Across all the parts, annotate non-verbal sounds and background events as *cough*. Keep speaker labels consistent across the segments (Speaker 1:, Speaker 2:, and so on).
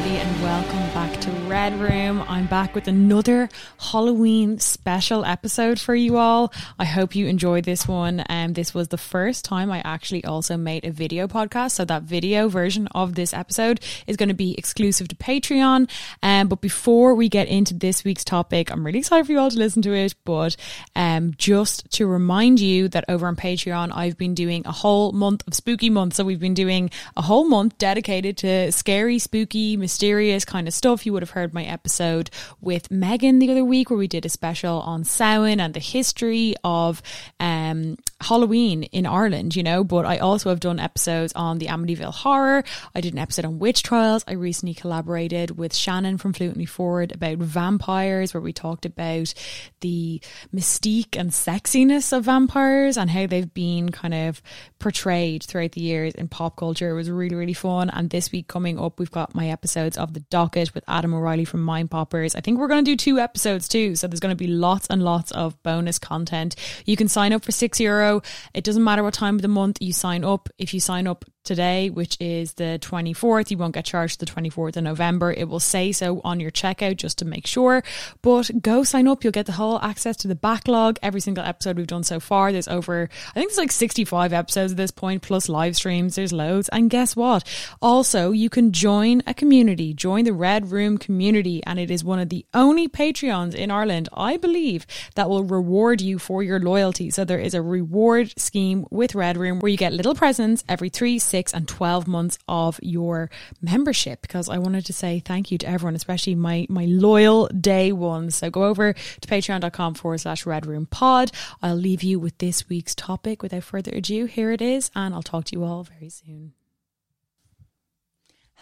Speaker 1: Everybody, and welcome back to Red Room. I'm back with another Halloween special episode for you all. I hope you enjoyed this one. Um, this was the first time I actually also made a video podcast. So that video version of this episode is going to be exclusive to Patreon. Um, but before we get into this week's topic, I'm really excited for you all to listen to it. But um, just to remind you that over on Patreon, I've been doing a whole month of spooky month. So we've been doing a whole month dedicated to scary, spooky, mysterious kind of stuff. If you would have heard my episode with Megan the other week where we did a special on Samhain and the history of um, Halloween in Ireland, you know. But I also have done episodes on the Amityville Horror. I did an episode on witch trials. I recently collaborated with Shannon from Fluently Forward about vampires, where we talked about the mystique and sexiness of vampires and how they've been kind of portrayed throughout the years in pop culture. It was really, really fun. And this week coming up, we've got my episodes of The Docket with Adam O'Reilly from Mind Poppers. I think we're going to do two episodes too. So there's going to be lots and lots of bonus content. You can sign up for six euro. It doesn't matter what time of the month you sign up. If you sign up today, which is the 24th. You won't get charged the 24th of November. It will say so on your checkout just to make sure. But go sign up. You'll get the whole access to the backlog. Every single episode we've done so far. There's over, I think there's like 65 episodes at this point, plus live streams. There's loads. And guess what? Also, you can join a community, join the Red Room community. And it is one of the only Patreons in Ireland, I believe, that will reward you for your loyalty. So there is a reward scheme with Red Room where you get little presents every three, six, and 12 months of your membership because I wanted to say thank you to everyone, especially my, my loyal day ones. So go over to patreon.com forward slash red room pod. I'll leave you with this week's topic without further ado. Here it is, and I'll talk to you all very soon.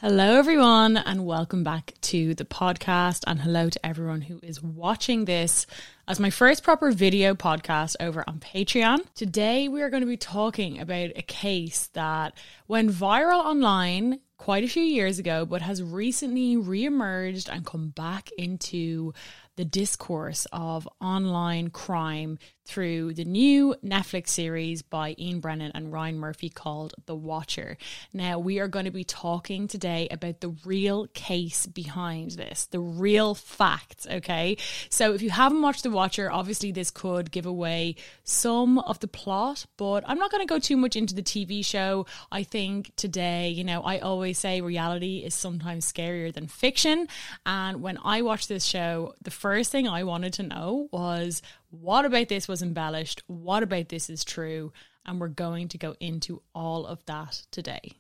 Speaker 1: Hello, everyone, and welcome back to the podcast. And hello to everyone who is watching this as my first proper video podcast over on Patreon. Today, we are going to be talking about a case that went viral online quite a few years ago, but has recently re-emerged and come back into the discourse of online crime through the new Netflix series by Ian Brennan and Ryan Murphy called The Watcher. Now, we are going to be talking today about the real case behind this, the real facts, okay? So, if you haven't watched The Watcher, obviously this could give away some of the plot, but I'm not going to go too much into the TV show. I think today, you know, I always say reality is sometimes scarier than fiction. And when I watched this show, the first thing I wanted to know was what about this was embellished? What about this is true? And we're going to go into all of that today.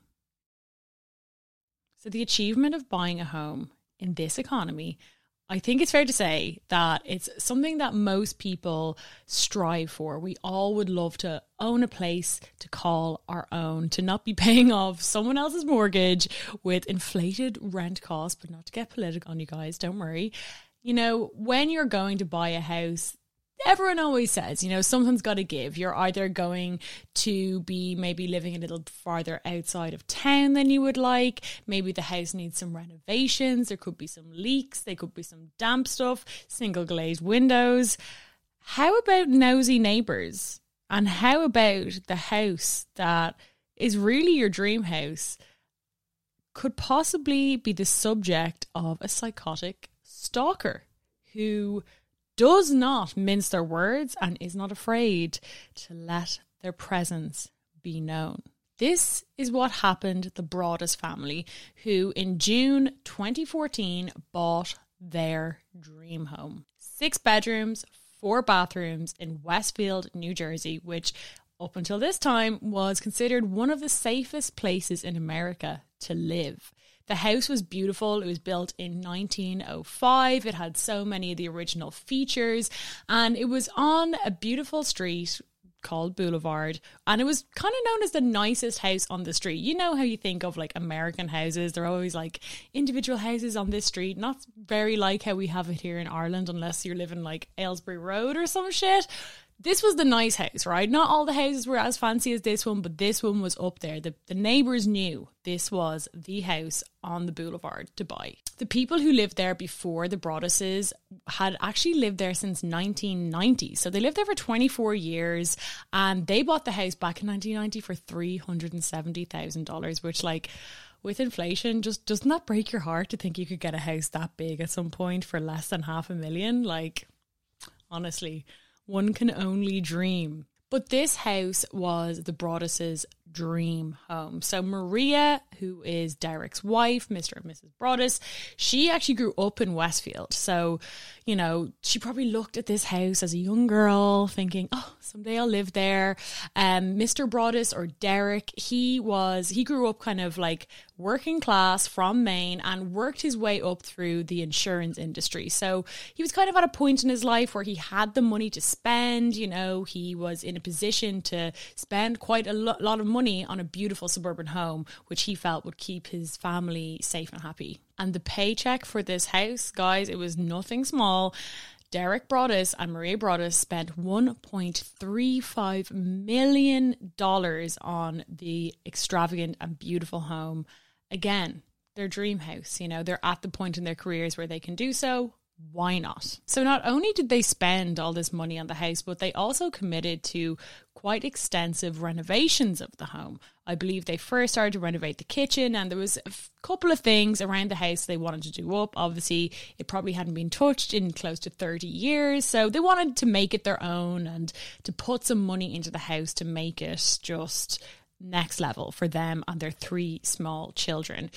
Speaker 1: So, the achievement of buying a home in this economy, I think it's fair to say that it's something that most people strive for. We all would love to own a place to call our own, to not be *laughs* paying off someone else's mortgage with inflated rent costs, but not to get political on you guys, don't worry. You know, when you're going to buy a house, everyone always says, you know, something's got to give. You're either going to be maybe living a little farther outside of town than you would like. Maybe the house needs some renovations. There could be some leaks. There could be some damp stuff, single glazed windows. How about nosy neighbors? And how about the house that is really your dream house could possibly be the subject of a psychotic stalker who does not mince their words and is not afraid to let their presence be known. This is what happened the Broaddus family, who in June 2014 bought their dream home. Six bedrooms, four bathrooms in Westfield, New Jersey, which up until this time was considered one of the safest places in America to live. The house was beautiful. It was built in 1905. It had so many of the original features, and it was on a beautiful street called Boulevard, and it was kind of known as the nicest house on the street. You know how you think of like American houses, they're always like individual houses on this street, not very like how we have it here in Ireland, unless you're living like Ailesbury Road or some shit this was the nice house, right? Not all the houses were as fancy as this one, but this one was up there. The, the neighbours knew this was the house on the boulevard to buy. The people who lived there before the Broadduses had actually lived there since 1990. So they lived there for 24 years and they bought the house back in 1990 for $370,000, which, like, with inflation, just doesn't that break your heart to think you could get a house that big at some point for less than half a million? Like, honestly. One can only dream. But this house was the Broaddus's dream home. So Maria, who is Derek's wife, Mr. and Mrs. Broaddus, she actually grew up in Westfield. So, you know, she probably looked at this house as a young girl thinking, oh, someday I'll live there. Um, Mr. Broaddus or Derek, he was, he grew up kind of like working class from Maine and worked his way up through the insurance industry. So he was kind of at a point in his life where he had the money to spend, you know, he was in a position to spend quite a lo- lot of money money on a beautiful suburban home, which he felt would keep his family safe and happy. And the paycheck for this house, guys, it was nothing small. Derek Broaddus and Maria Broaddus spent $1.35 million on the extravagant and beautiful home. Again, their dream house. You know, they're at the point in their careers where they can do so why not? So, not only did they spend all this money on the house, but they also committed to quite extensive renovations of the home. I believe they first started to renovate the kitchen, and there was a f- couple of things around the house they wanted to do up. Obviously, it probably hadn't been touched in close to 30 years, so they wanted to make it their own and to put some money into the house to make it just next level for them and their three small children.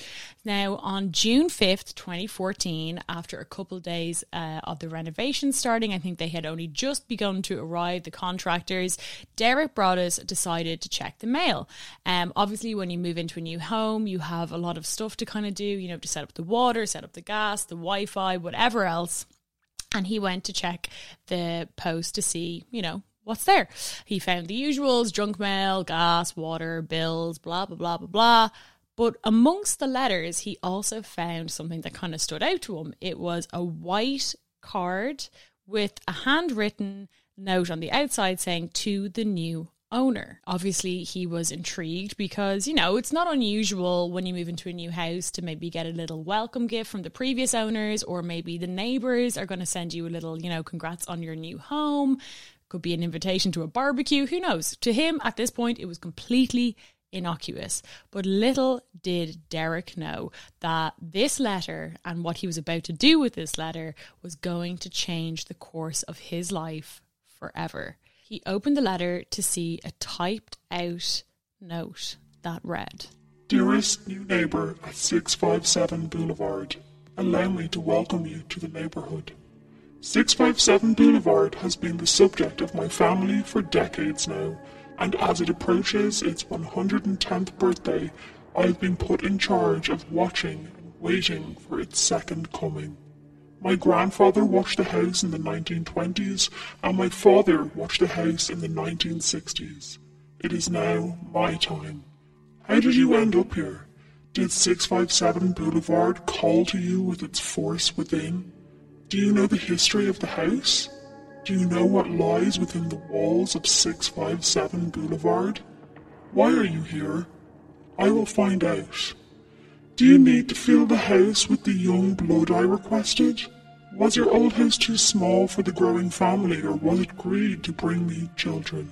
Speaker 1: Now, on June 5th, 2014, after a couple of days uh, of the renovation starting, I think they had only just begun to arrive, the contractors, Derek Broaddus decided to check the mail. Um, obviously, when you move into a new home, you have a lot of stuff to kind of do, you know, to set up the water, set up the gas, the Wi Fi, whatever else. And he went to check the post to see, you know, what's there? He found the usuals junk mail, gas, water, bills, blah, blah, blah, blah, blah. But amongst the letters, he also found something that kind of stood out to him. It was a white card with a handwritten note on the outside saying, To the new owner. Obviously, he was intrigued because, you know, it's not unusual when you move into a new house to maybe get a little welcome gift from the previous owners, or maybe the neighbors are going to send you a little, you know, congrats on your new home could be an invitation to a barbecue, who knows? To him, at this point, it was completely innocuous. But little did Derek know that this letter and what he was about to do with this letter was going to change the course of his life forever. He opened the letter to see a typed out note that read
Speaker 2: Dearest new neighbour at 657 Boulevard, allow me to welcome you to the neighbourhood. 657 Boulevard has been the subject of my family for decades now, and as it approaches its 110th birthday, I have been put in charge of watching and waiting for its second coming. My grandfather watched the house in the 1920s, and my father watched the house in the 1960s. It is now my time. How did you end up here? Did 657 Boulevard call to you with its force within? Do you know the history of the house? Do you know what lies within the walls of 657 Boulevard? Why are you here? I will find out. Do you need to fill the house with the young blood I requested? Was your old house too small for the growing family, or was it greed to bring me children?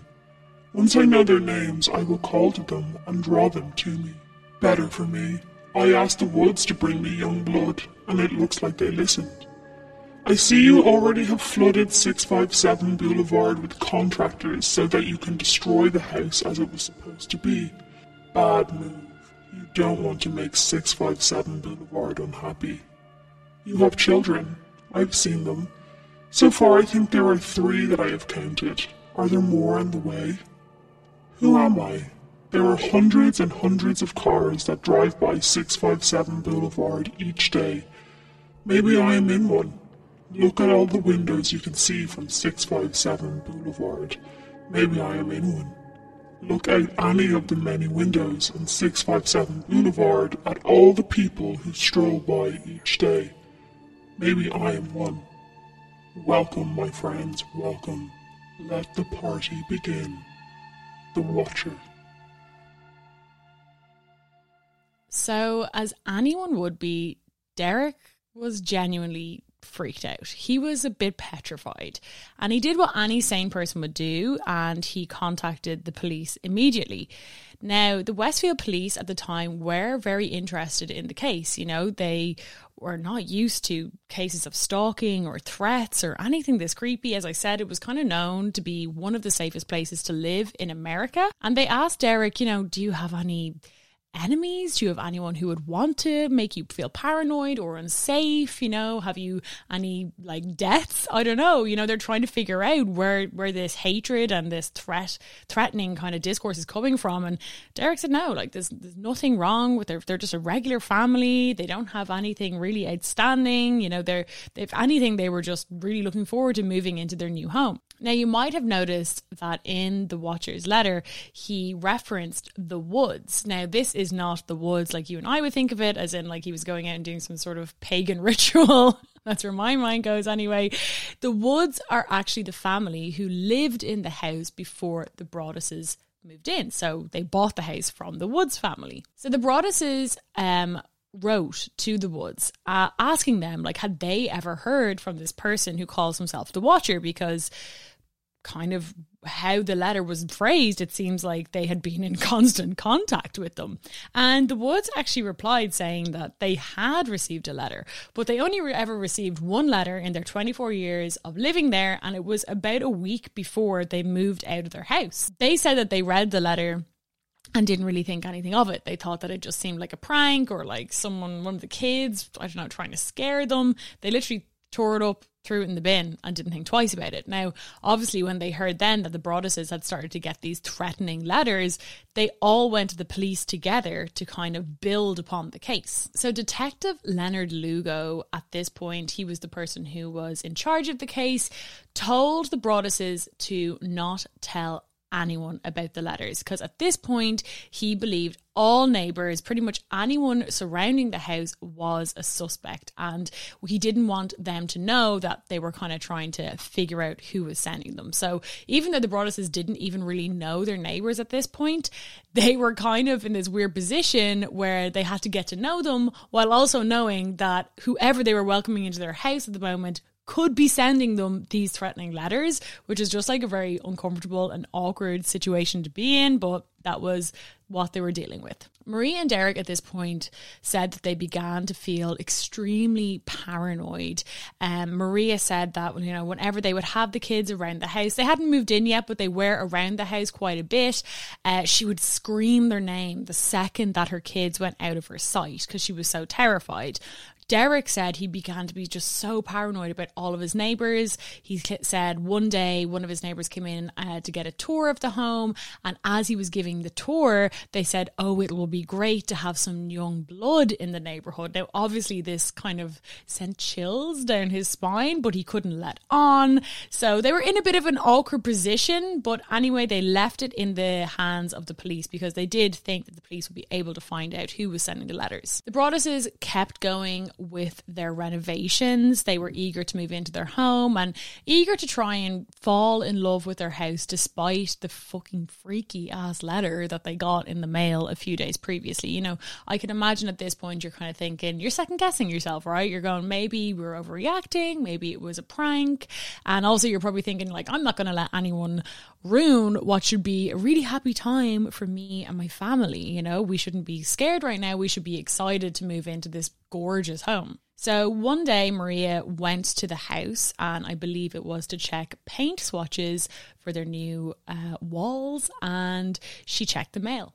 Speaker 2: Once I know their names, I will call to them and draw them to me. Better for me. I asked the woods to bring me young blood, and it looks like they listened. I see you already have flooded 657 Boulevard with contractors so that you can destroy the house as it was supposed to be. Bad move. You don't want to make 657 Boulevard unhappy. You have children. I've seen them. So far, I think there are three that I have counted. Are there more on the way? Who am I? There are hundreds and hundreds of cars that drive by 657 Boulevard each day. Maybe I am in one. Look at all the windows you can see from 657 Boulevard. Maybe I am in one. Look out any of the many windows on 657 Boulevard at all the people who stroll by each day. Maybe I am one. Welcome, my friends, welcome. Let the party begin. The Watcher.
Speaker 1: So, as anyone would be, Derek was genuinely freaked out. He was a bit petrified. And he did what any sane person would do and he contacted the police immediately. Now, the Westfield police at the time were very interested in the case. You know, they were not used to cases of stalking or threats or anything this creepy. As I said, it was kind of known to be one of the safest places to live in America. And they asked Derek, you know, do you have any enemies? Do you have anyone who would want to make you feel paranoid or unsafe? You know, have you any like deaths? I don't know. You know, they're trying to figure out where where this hatred and this threat threatening kind of discourse is coming from. And Derek said no, like there's there's nothing wrong with their they're just a regular family. They don't have anything really outstanding. You know, they're if anything, they were just really looking forward to moving into their new home. Now, you might have noticed that in the Watcher's letter, he referenced the woods. Now, this is not the woods like you and I would think of it, as in like he was going out and doing some sort of pagan *laughs* ritual. That's where my mind goes anyway. The woods are actually the family who lived in the house before the Broadduses moved in. So they bought the house from the Woods family. So the Broadduses um, wrote to the Woods uh, asking them, like, had they ever heard from this person who calls himself the Watcher? Because kind of how the letter was phrased, it seems like they had been in *laughs* constant contact with them. And the Woods actually replied saying that they had received a letter, but they only ever received one letter in their 24 years of living there, and it was about a week before they moved out of their house. They said that they read the letter and didn't really think anything of it. They thought that it just seemed like a prank or like someone, one of the kids, I don't know, trying to scare them. They literally tore it up, threw it in the bin, and didn't think twice about it. Now, obviously, when they heard then that the Broadduses had started to get these threatening letters, they all went to the police together to kind of build upon the case. So, Detective Leonard Lugo, at this point, he was the person who was in charge of the case, told the Broadduses to not tell anyone about the letters because at this point he believed all neighbors pretty much anyone surrounding the house was a suspect and he didn't want them to know that they were kind of trying to figure out who was sending them. So even though the Broadduses didn't even really know their neighbors at this point *laughs* they were kind of in this weird position where they had to get to know them while also knowing that whoever they were welcoming into their house at the moment could be sending them these threatening letters, which is just like a very uncomfortable and awkward situation to be in, but that was what they were dealing with. Marie and Derek at this point said that they began to feel extremely paranoid. Um, Maria said that you know whenever they would have the kids around the house, they hadn't moved in yet, but they were around the house quite a bit. Uh, she would scream their name the second that her kids went out of her sight because she was so terrified. Derek said he began to be just so paranoid about all of his neighbours. He said one day one of his neighbours came in uh, to get a tour of the home, and as he was giving the tour, they said, "Oh, it will be great to have some young blood in the neighborhood. Now, obviously, this kind of sent chills down his spine, but he couldn't let on. So they were in a bit of an awkward position. But anyway, they left it in the hands of the police because they did think that the police would be able to find out who was sending the letters. The Broadduses kept going with their renovations. They were eager to move into their home and eager to try and fall in love with their house despite the fucking freaky ass letter that they got in the mail a few days previously. You know, I can imagine at this point you're kind of thinking, you're second guessing yourself, right? You're going, maybe we're overreacting, maybe it was a prank. And also, you're probably thinking, like, I'm not going to let anyone ruin what should be a really happy time for me and my family. You know, we shouldn't be scared right now. We should be excited to move into this gorgeous home. So one day, Maria went to the house, and I believe it was to check paint swatches for their new uh, walls, and she checked the mail.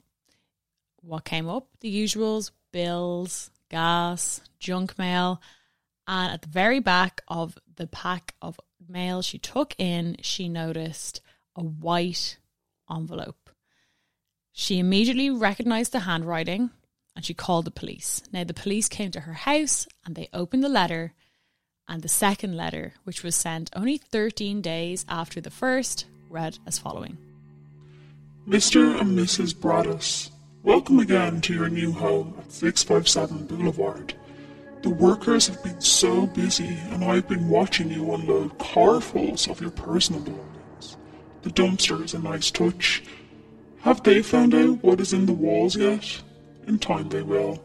Speaker 1: What came up? The usuals bills, gas, junk mail. And at the very back of the pack of mail she took in, she noticed a white envelope. She immediately recognized the handwriting and she called the police. Now, the police came to her house and they opened the letter. And the second letter, which was sent only 13 days after the first, read as following
Speaker 2: Mr. and Mrs. Broaddus, welcome again to your new home at 657 Boulevard. The workers have been so busy, and I've been watching you unload carfuls of your personal belongings. The dumpster is a nice touch. Have they found out what is in the walls yet? In time they will.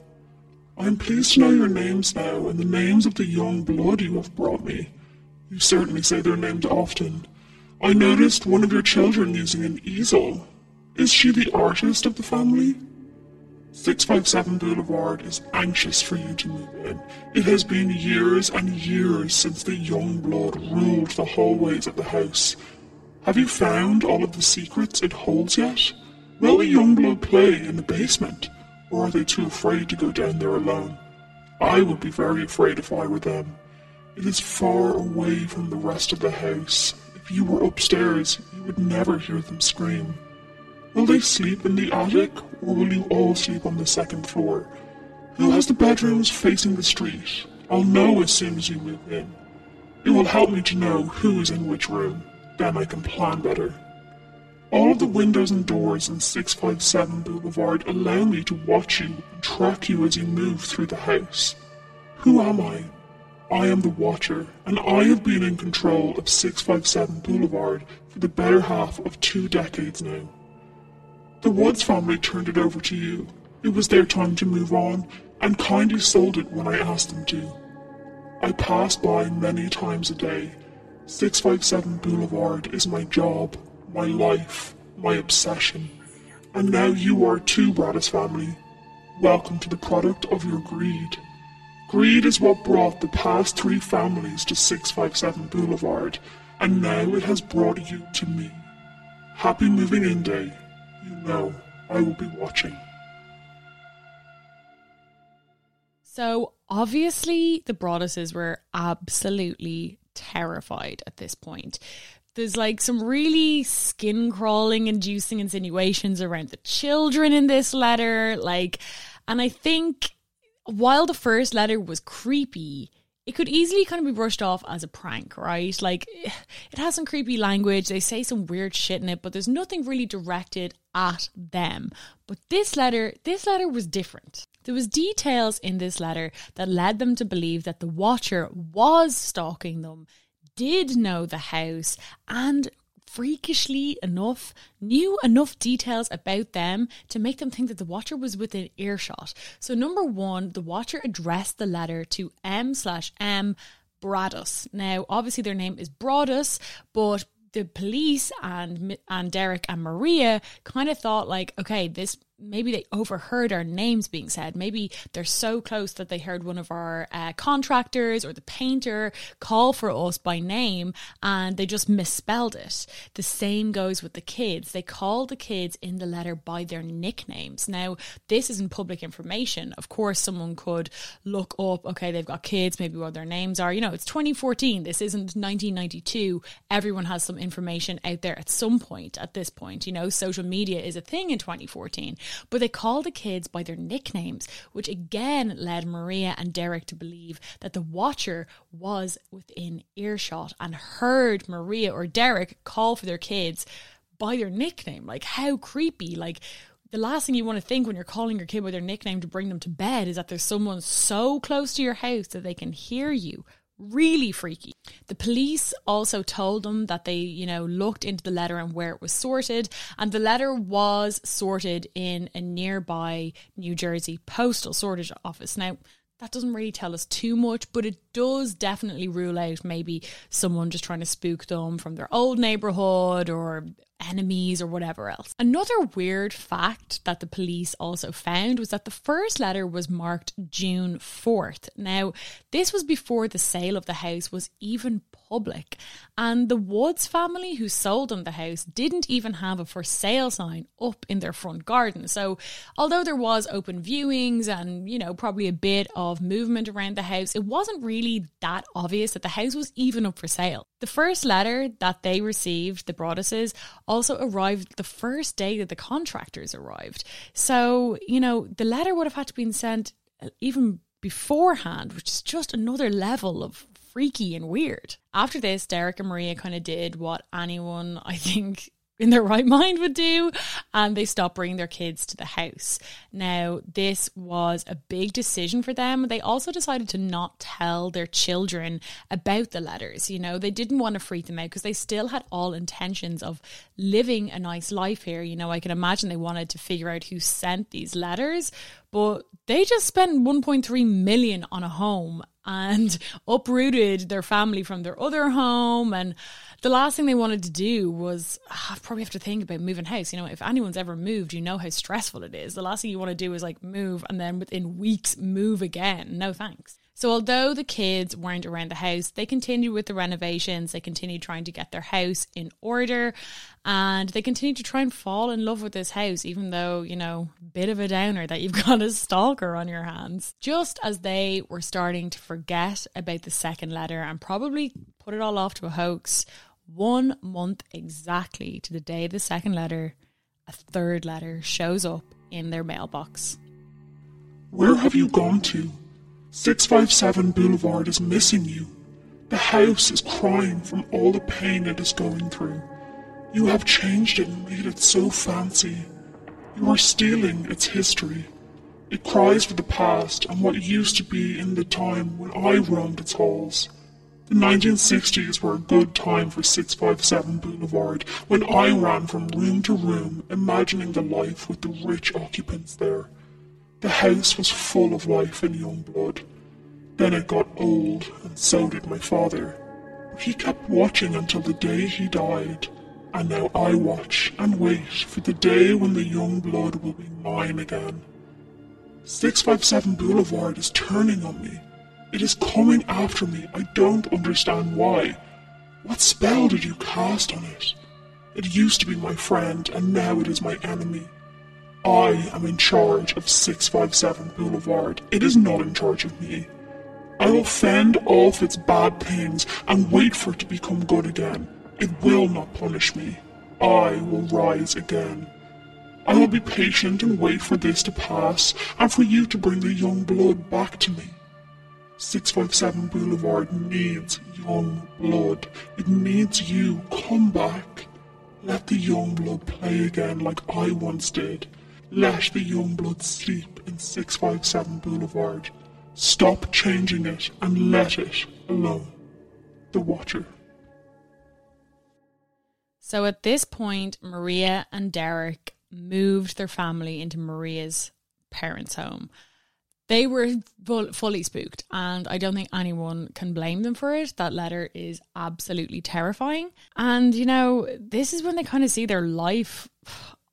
Speaker 2: I am pleased to know your names now and the names of the young blood you have brought me. You certainly say their names often. I noticed one of your children using an easel. Is she the artist of the family? 657 Boulevard is anxious for you to move in. It has been years and years since the young blood ruled the hallways of the house. Have you found all of the secrets it holds yet? Will the young blood play in the basement? Or are they too afraid to go down there alone? I would be very afraid if I were them. It is far away from the rest of the house. If you were upstairs, you would never hear them scream. Will they sleep in the attic, or will you all sleep on the second floor? Who has the bedrooms facing the street? I'll know as soon as you move in. It will help me to know who is in which room. Then I can plan better. All the windows and doors in 657 Boulevard allow me to watch you and track you as you move through the house. Who am I? I am the Watcher, and I have been in control of 657 Boulevard for the better half of two decades now. The Woods family turned it over to you. It was their time to move on, and kindly sold it when I asked them to. I pass by many times a day. 657 Boulevard is my job, my life, my obsession. And now you are too, Broaddus family. Welcome to the product of your greed. Greed is what brought the past three families to 657 Boulevard, and now it has brought you to me. Happy moving in day. You know, I will be watching.
Speaker 1: So obviously, the Broadduses were absolutely terrified at this point. There's like some really skin crawling, inducing insinuations around the children in this letter. Like, and I think while the first letter was creepy, it could easily kind of be brushed off as a prank, right? Like it has some creepy language, they say some weird shit in it, but there's nothing really directed at them. But this letter, this letter was different. There was details in this letter that led them to believe that the watcher was stalking them, did know the house, and freakishly enough, knew enough details about them to make them think that the Watcher was within earshot. So, number one, the Watcher addressed the letter to M slash M Broaddus. Now, obviously, their name is Broaddus, but the police and and Derek and Maria kind of thought like, okay, this maybe they overheard our names being said. Maybe they're so close that they heard one of our uh, contractors or the painter call for us by name and they just misspelled it. The same goes with the kids. They call the kids in the letter by their nicknames. Now, this isn't public information. Of course, someone could look up, okay, they've got kids, maybe what their names are. You know, it's 2014. This isn't 1992. Everyone has some information out there at some point at this point. You know, social media is a thing in 2014. But they called the kids by their nicknames, which again led Maria and Derek to believe that the watcher was within earshot and heard Maria or Derek call for their kids by their nickname. Like, how creepy. Like, the last thing you want to think when you're calling your kid by their nickname to bring them to bed is that there's someone so close to your house that they can hear you. Really freaky. The police also told them that they, you know, looked into the letter and where it was sorted, and the letter was sorted in a nearby New Jersey postal sortage office. Now, that doesn't really tell us too much, but it does definitely rule out maybe someone just trying to spook them from their old neighborhood or enemies or whatever else. Another weird fact that the police also found was that the first letter was marked June 4th. Now, this was before the sale of the house was even public, and the Woods family who sold them the house didn't even have a for sale sign up in their front garden. So, although there was open viewings and, you know, probably a bit of movement around the house, it wasn't really that obvious that the house was even up for sale. The first letter that they received, the Broadduses, also arrived the first day that the contractors arrived. So, you know, the letter would have had to been sent even beforehand, which is just another level of freaky and weird. After this, Derek and Maria kind of did what anyone, I think, in their right mind would do, and they stopped bringing their kids to the house. Now, this was a big decision for them. They also decided to not tell their children about the letters. You know, they didn't want to freak them out because they still had all intentions of living a nice life here. You know, I can imagine they wanted to figure out who sent these letters, but they just spent 1.3 million on a home and *laughs* uprooted their family from their other home and the last thing they wanted to do was ah, probably have to think about moving house. You know, if anyone's ever moved, you know how stressful it is. The last thing you want to do is like move and then within weeks move again. No thanks. So, although the kids weren't around the house, they continued with the renovations. They continued trying to get their house in order and they continued to try and fall in love with this house, even though, you know, bit of a downer that you've *laughs* got a stalker on your hands. Just as they were starting to forget about the second letter and probably put it all off to a hoax, one month exactly to the day of the second letter, a third letter shows up in their mailbox.
Speaker 2: Where have you gone to? 657 Boulevard is missing you. The house is crying from all the pain it is going through. You have changed it and made it so fancy. You are stealing its history. It cries for the past and what used to be in the time when I roamed its halls. The 1960s were a good time for 657 Boulevard when I ran from room to room imagining the life with the rich occupants there. The house was full of life and young blood. Then it got old, and so did my father. He kept watching until the day he died, and now I watch and wait for the day when the young blood will be mine again. 657 Boulevard is turning on me. It is coming after me. I don't understand why. What spell did you cast on it? It used to be my friend, and now it is my enemy. I am in charge of 657 Boulevard. It is not in charge of me. I will fend off its bad things and wait for it to become good again. It will not punish me. I will rise again. I will be patient and wait for this to pass and for you to bring the young blood back to me. 657 Boulevard needs young blood. It needs you. Come back. Let the young blood play again like I once did. Let the young blood sleep in 657 Boulevard. Stop changing it and let it alone. The Watcher.
Speaker 1: So at this point, Maria and Derek moved their family into Maria's parents' home they were fully spooked, and I don't think anyone can blame them for it. That letter is absolutely terrifying. And, you know, this is when they kind of see their life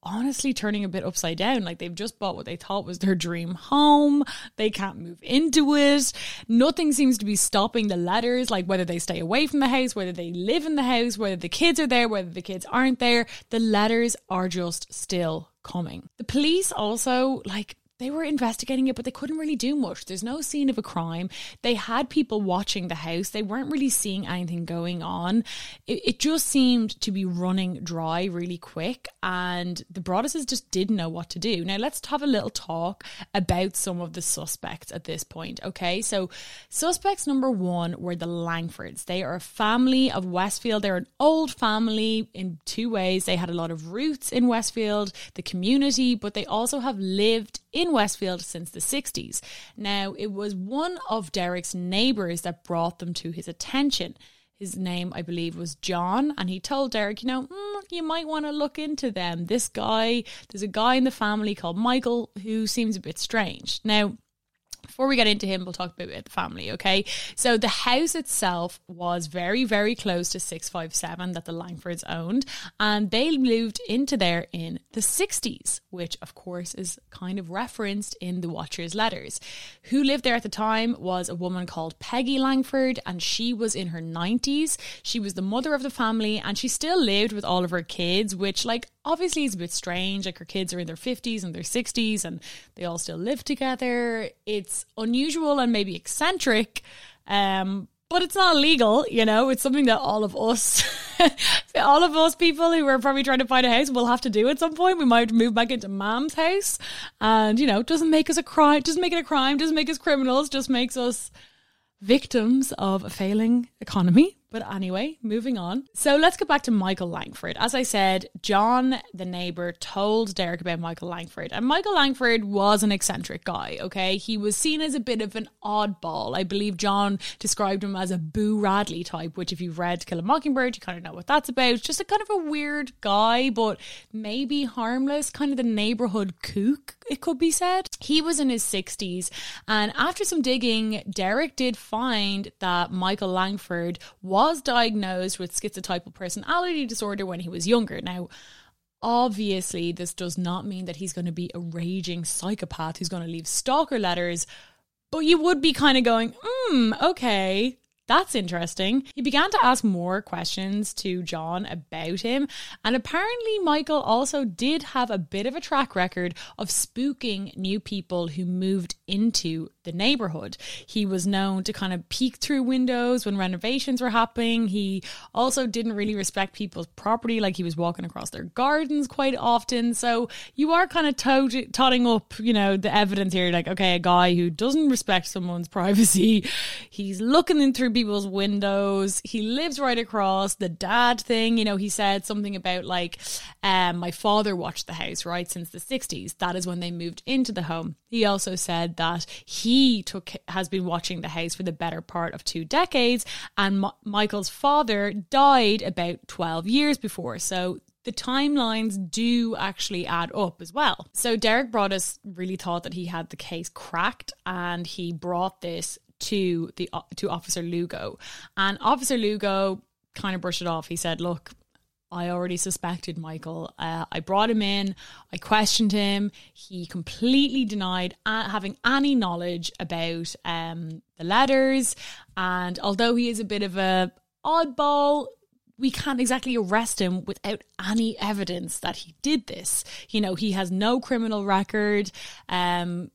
Speaker 1: honestly turning a bit upside down. Like they've just bought what they thought was their dream home. They can't move into it. Nothing seems to be stopping the letters, like whether they stay away from the house, whether they live in the house, whether the kids are there, whether the kids aren't there. The letters are just still coming. The police also, like, they were investigating it, but they couldn't really do much. There's no scene of a crime. They had people watching the house. They weren't really seeing anything going on. It, it just seemed to be running dry really quick, and the Broadduses just didn't know what to do. Now, let's have a little talk about some of the suspects at this point, okay? So, suspects number one were the Langfords. They are a family of Westfield. They're an old family in two ways. They had a lot of roots in Westfield, the community, but they also have lived in Westfield since the 60s. Now, it was one of Derek's neighbours that brought them to his attention. His name, I believe, was John, and he told Derek, you know, mm, you might want to look into them. This guy, there's a guy in the family called Michael who seems a bit strange. Now, before we get into him, we'll talk a bit about the family, okay? So the house itself was very, very close to 657 that the Langfords owned, and they moved into there in the 60s, which of course is kind of referenced in the Watcher's letters. Who lived there at the time was a woman called Peggy Langford, and she was in her 90s. She was the mother of the family, and she still lived with all of her kids, which, like, obviously it's a bit strange. Like her kids are in their 50s and their 60s and they all still live together. It's unusual and maybe eccentric. Um, but it's not illegal, you know. It's something that all of us, *laughs* all of us people who are probably trying to find a house will have to do at some point. We might move back into mom's house, and you know, doesn't make us a crime, doesn't make it a crime, doesn't make us criminals, just makes us victims of a failing economy. But anyway, moving on. So let's get back to Michael Langford. As I said, John, the neighbor, told Derek about Michael Langford. And Michael Langford was an eccentric guy, okay? He was seen as a bit of an oddball. I believe John described him as a Boo Radley type, which, if you've read Kill a Mockingbird, you kind of know what that's about. Just a kind of a weird guy, but maybe harmless, kind of the neighborhood kook, it could be said. He was in his 60s. And after some digging, Derek did find that Michael Langford was was diagnosed with schizotypal personality disorder when he was younger. Now, obviously, this does not mean that he's going to be a raging psychopath who's going to leave stalker letters, but you would be kind of going, hmm, okay, that's interesting. He began to ask more questions to John about him, and apparently, Michael also did have a bit of a track record of spooking new people who moved into the neighborhood. He was known to kind of peek through windows when renovations were happening. He also didn't really respect people's property, like he was walking across their gardens quite often. So you are kind of tot- totting up, you know, the evidence here. Like, okay, a guy who doesn't respect someone's *laughs* privacy, he's looking in through people's windows. He lives right across the dad thing. You know, he said something about like, um, my father watched the house right since the 60s. That is when they moved into the home. He also said that he took has been watching the house for the better part of two decades, and M- Michael's father died about twelve years before. So the timelines do actually add up as well. So Derek Broaddus really thought that he had the case cracked, and he brought this to the to Officer Lugo, and Officer Lugo kind of brushed it off. He said, "Look, I already suspected Michael. Uh, I brought him in. I questioned him. He completely denied having any knowledge about um, the letters. And although he is a bit of a oddball, we can't exactly arrest him without any evidence that he did this. You know, he has no criminal record. Um,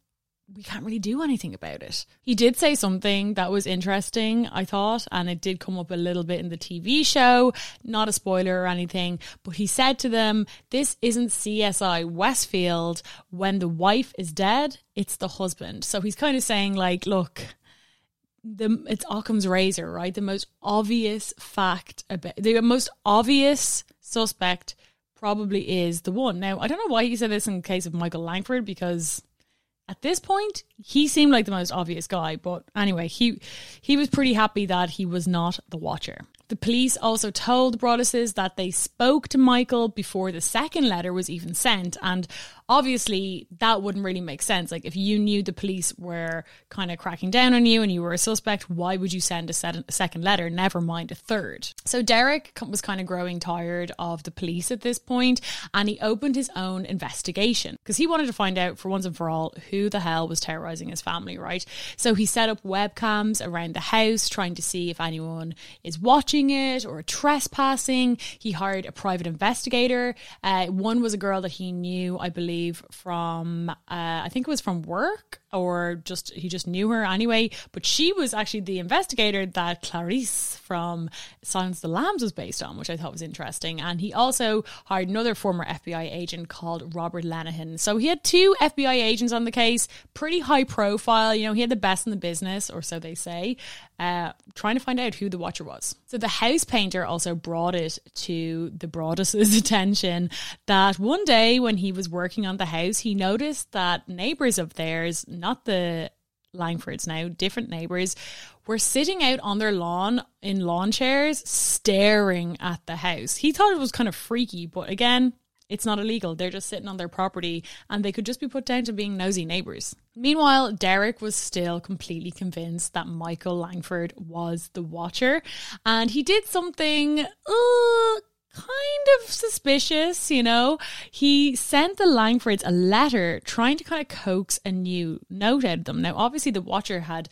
Speaker 1: we can't really do anything about it. He did say something that was interesting, I thought, and it did come up a little bit in the TV show. Not a spoiler or anything, but he said to them, This isn't CSI Westfield. When the wife is dead, it's the husband. So he's kind of saying, like, look, the it's Occam's razor, right? The most obvious fact about the most obvious suspect probably is the one. Now, I don't know why he said this in the case of Michael Langford because at this point, he seemed like the most obvious guy, but anyway, he he was pretty happy that he was not the watcher. The police also told the Broadduses that they spoke to Michael before the second letter was even sent, and obviously that wouldn't really make sense. Like if you knew the police were kind of cracking down on you and you were a suspect, why would you send a, set- a second letter? Never mind a third. So Derek was kind of growing tired of the police at this point, and he opened his own investigation because he wanted to find out for once and for all who the hell was terrorizing his family, right? So he set up webcams around the house, trying to see if anyone is watching it or trespassing. He hired a private investigator. Uh, one was a girl that he knew, I believe believe, from uh, I think it was from work or just he just knew her anyway. But she was actually the investigator that Clarice from Silence of the Lambs was based on, which I thought was interesting. And he also hired another former FBI agent called Robert Lenehan. So he had two FBI agents on the case, pretty high profile. You know, he had the best in the business, or so they say, uh, trying to find out who the watcher was. So the house painter also brought it to the Broaddus's *laughs* attention that one day when he was working on the house, he noticed that neighbors of theirs, not the Langfords now, different neighbours, were sitting out on their lawn in lawn chairs staring at the house. He thought it was kind of freaky, but again, it's not illegal. They're just sitting on their property and they could just be put down to being nosy neighbours. Meanwhile, Derek was still completely convinced that Michael Langford was the watcher and he did something uh, kind of suspicious, you know. He sent the Langfords a letter trying to kind of coax a new note out of them. Now, obviously, the Watcher had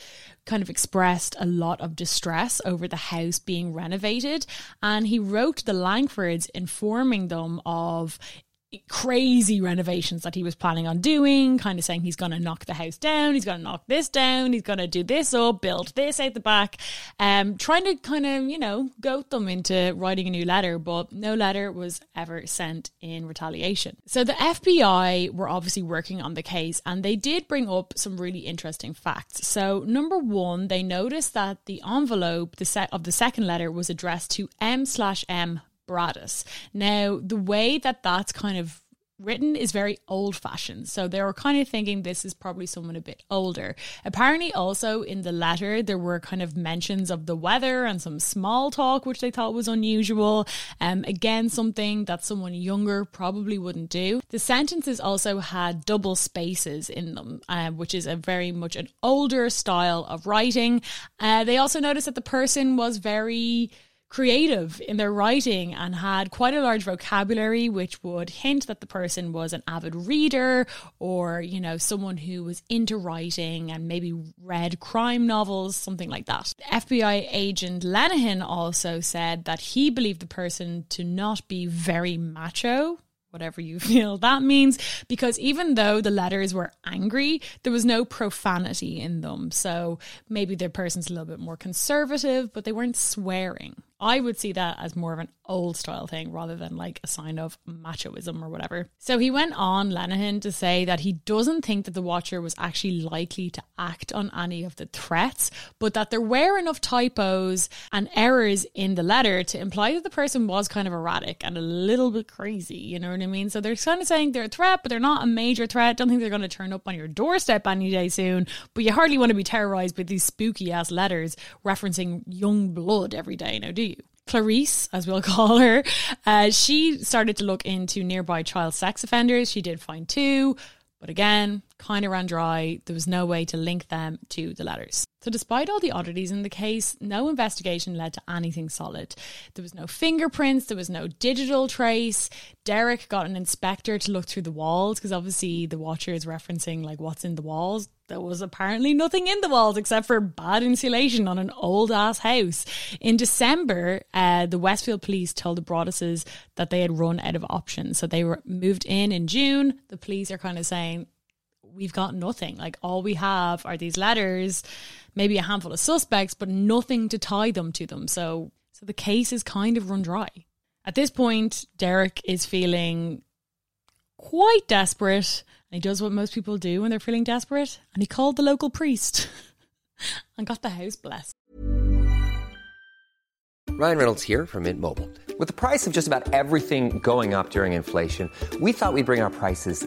Speaker 1: kind of expressed a lot of distress over the house being renovated, and he wrote the Langfords informing them of crazy renovations that he was planning on doing, kind of saying he's going to knock the house down, he's going to knock this down, he's going to do this up, build this out the back, um, trying to kind of, you know, goat them into writing a new letter, but no letter was ever sent in retaliation. So the FBI were obviously working on the case and they did bring up some really interesting facts. So, number one, they noticed that the envelope the set of the second letter was addressed to M slash M Now, the way that that's kind of written is very old fashioned. So they were kind of thinking this is probably someone a bit older. Apparently, also in the letter, there were kind of mentions of the weather and some small talk, which they thought was unusual. Um, again, something that someone younger probably wouldn't do. The sentences also had double spaces in them, uh, which is a very much an older style of writing. Uh, they also noticed that the person was very creative in their writing and had quite a large vocabulary, which would hint that the person was an avid reader or, you know, someone who was into writing and maybe read crime novels, something like that. FBI agent Lenehan also said that he believed the person to not be very macho whatever you *laughs* feel that means because even though the letters were angry there was no profanity in them so maybe the person's a little bit more conservative but they weren't swearing I would see that as more of an old style thing rather than like a sign of machoism or whatever. So he went on, Lenehan, to say that he doesn't think that the Watcher was actually likely to act on any of the threats, but that there were enough typos and errors in the letter to imply that the person was kind of erratic and a little bit crazy, you know what I mean? So they're kind of saying they're a threat, but they're not a major threat. Don't think they're going to turn up on your doorstep any day soon, but you hardly want to be terrorized with these spooky ass letters referencing young blood every day, now do you? Clarice, as we'll *laughs* call her, uh, she started to look into nearby child sex offenders. She did find two, but again, kind of ran dry. There was no way to link them to the letters. So, despite all the oddities in the case, no investigation led to anything solid. There was no fingerprints, there was no digital trace. Derek got an inspector to look through the walls because obviously the watcher is referencing like what's in the walls. There was apparently nothing in the walls except for bad insulation on an old ass house. In December, uh, the Westfield police told the Broadduses that they had run out of options. So they were moved in in June. The police are kind of saying, we've got nothing. Like all we have are these letters, maybe a handful of suspects, but nothing to tie them to them. So so the case is kind of run dry. At this point, Derek is feeling quite desperate. And he does what most people do when they're feeling desperate. And he called the local priest *laughs* and got the house blessed.
Speaker 3: Ryan Reynolds here from Mint Mobile. With the price of just about everything going up during inflation, we thought we'd bring our prices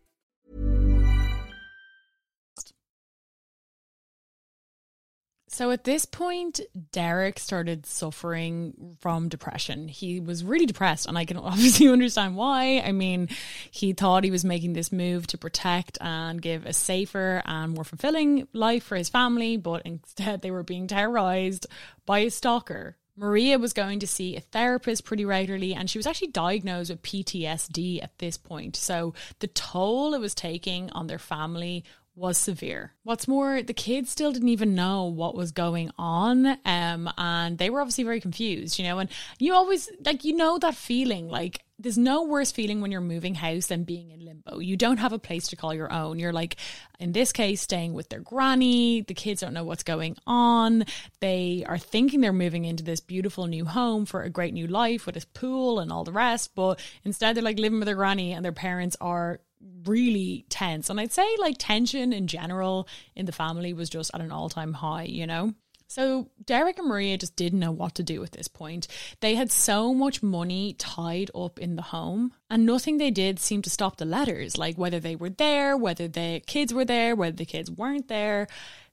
Speaker 1: So at this point, Derek started suffering from depression. He was really depressed, and I can *laughs* obviously understand why. I mean, he thought he was making this move to protect and give a safer and more fulfilling life for his family, but *laughs* instead they were being terrorized by a stalker. Maria was going to see a therapist pretty regularly, and she was actually diagnosed with PTSD at this point. So the toll it was taking on their family was severe. What's more, the kids still didn't even know what was going on, um, and they were obviously very confused, you know. And you always like you know that feeling like there's no worse feeling when you're moving house than being in limbo. You don't have a place to call your own. You're like, in this case, staying with their granny. The kids don't know what's going on. They are thinking they're moving into this beautiful new home for a great new life with a pool and all the rest, but instead they're like living with their granny and their parents are really tense. And I'd say like tension in general in the family was just at an all time high, you know? So Derek and Maria just didn't know what to do at this point. They had so much money tied up in the home, and nothing they did seemed to stop the letters, like whether they were there, whether the kids were there, whether the kids weren't there.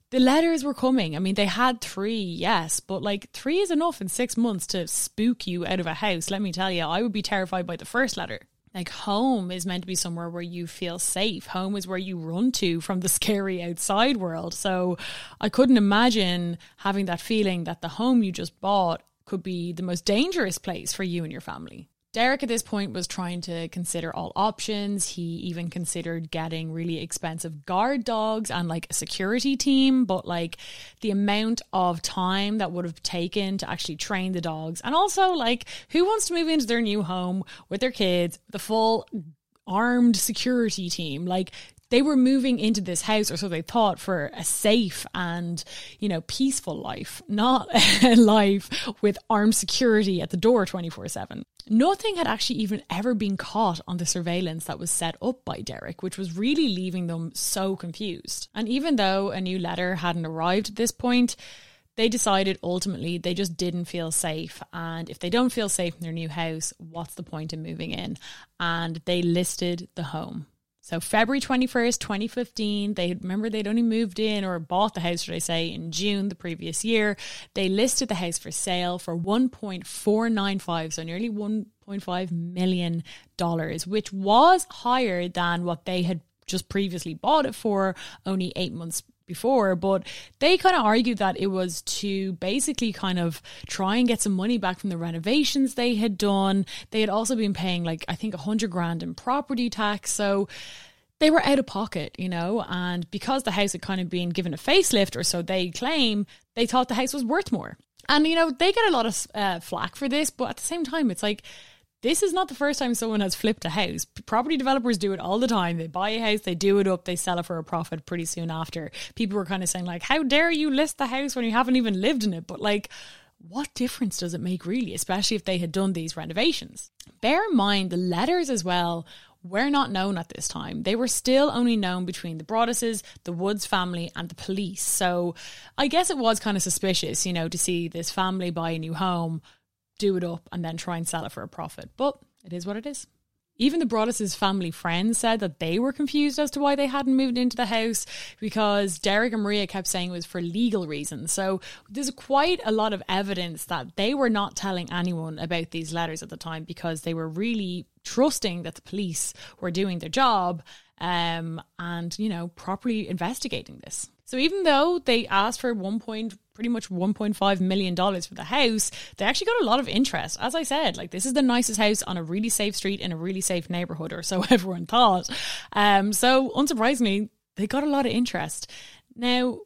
Speaker 1: The letters were coming. I mean, they had three, yes, but like three is enough in six months to spook you out of a house. Let me tell you, I would be terrified by the first letter like home is meant to be somewhere where you feel safe. Home is where you run to from the *laughs* scary outside world. So I couldn't imagine having that feeling that the home you just bought could be the most dangerous place for you and your family. Derek at this point was trying to consider all options. He even considered getting really expensive guard dogs and like a security team, but like the amount of time that would have taken to actually train the dogs. And also, like, who wants to move into their new home with their kids, the full armed security team? Like, they were moving into this house, or so they thought, for a safe and, you know, peaceful life, not *laughs* a life with armed security at the door 24 7. Nothing had actually even ever been caught on the surveillance that was set up by Derek, which was really leaving them so confused. And even though a new letter hadn't arrived at this point, they decided ultimately they just didn't feel safe. And if they don't feel safe in their new house, what's the point in moving in? And they listed the home. So February 21st, 2015, they remember they'd only moved in or bought the house, should I say, in June the previous year. They listed the house for sale for 1.495, so nearly 1.5 million dollars, which was higher than what they had just previously bought it for only 8 months before, but they kind of argued that it was to basically kind of try and get some money back from the renovations they had done. They had also been paying like I think a hundred grand in property tax, so they were out of pocket, you know, and because the house had kind of been given a facelift, or so they claim, they thought the house was worth more. And you know, they get a lot of uh, flack for this, but at the same time, it's like this is not the first time someone has flipped a house. Property developers do it all the time. They buy a house, they do it up, they sell it for a profit pretty soon after. People were kind of saying, like, how dare you list the house when you haven't even lived in it? But, like, what difference does it make really, especially if they had done these renovations? Bear in mind the letters as well were not known at this time. They were still only known between the Broadduses, the Woods family, and the police. So I guess it was kind of suspicious, you know, to see this family buy a new home do it up, and then try and sell it for a profit. But it is what it is. Even the Broaddus's family friends said that they were confused as to why they hadn't moved into the house because Derek and Maria kept saying it was for legal reasons. So there's quite a lot of evidence that they were not telling anyone about these letters at the time because they were really trusting that the police were doing their job um, and, you know, properly investigating this. So even though they asked for one point, pretty much 1.5 million dollars for the house, they actually got a lot of interest. As I said, like this is the nicest house on a really safe street in a really safe neighborhood, or so *laughs* everyone thought. Um, so unsurprisingly, they got a lot of interest. Now,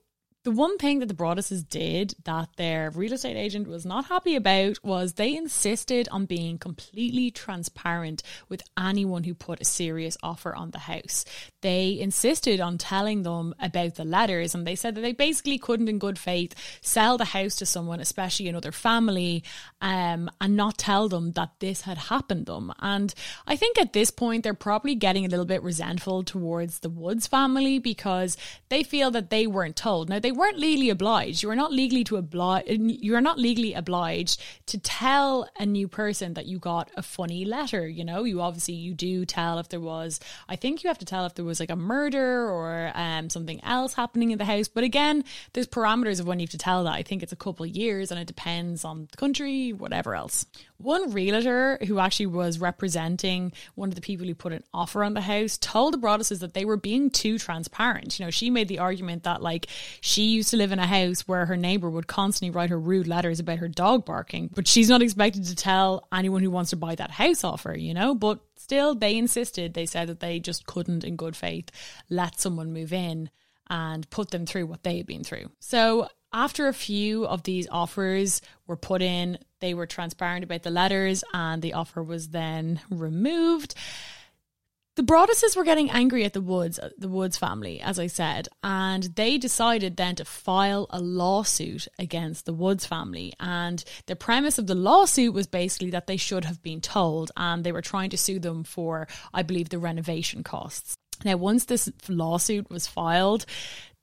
Speaker 1: The one thing that the Broadduses did that their real estate agent was not happy about was they insisted on being completely transparent with anyone who put a serious offer on the house. They insisted on telling them about the letters and they said that they basically couldn't, in good faith, sell the house to someone, especially another family, um, and not tell them that this had happened them. And I think at this point, they're probably getting a little bit resentful towards the Woods family because they feel that they weren't told. Now, they weren't legally obliged. You are not legally to oblige. You are not legally obliged to tell a new person that you got a funny letter. You know, you obviously you do tell if there was. I think you have to tell if there was like a murder or um, something else happening in the house. But again, there's parameters of when you have to tell that. I think it's a couple years, and it depends on the country, whatever else. One realtor who actually was representing one of the people who put an offer on the house told the Broadduses that they were being too transparent. You know, she made the argument that like she used to live in a house where her neighbor would constantly write her rude letters about her dog barking, but she's not expected to tell anyone who wants to buy that house off her, you know? But still, they insisted, they said that they just couldn't, in good faith, let someone move in and put them through what they had been through. So after a few of these offers were put in, they were transparent about the letters and the offer was then removed. The Broadduses were getting angry at the Woods, the Woods family, as I said, and they decided then to file a lawsuit against the Woods family. And the premise of the lawsuit was basically that they should have been told, and they were trying to sue them for, I believe, the renovation costs. Now, once this lawsuit was filed,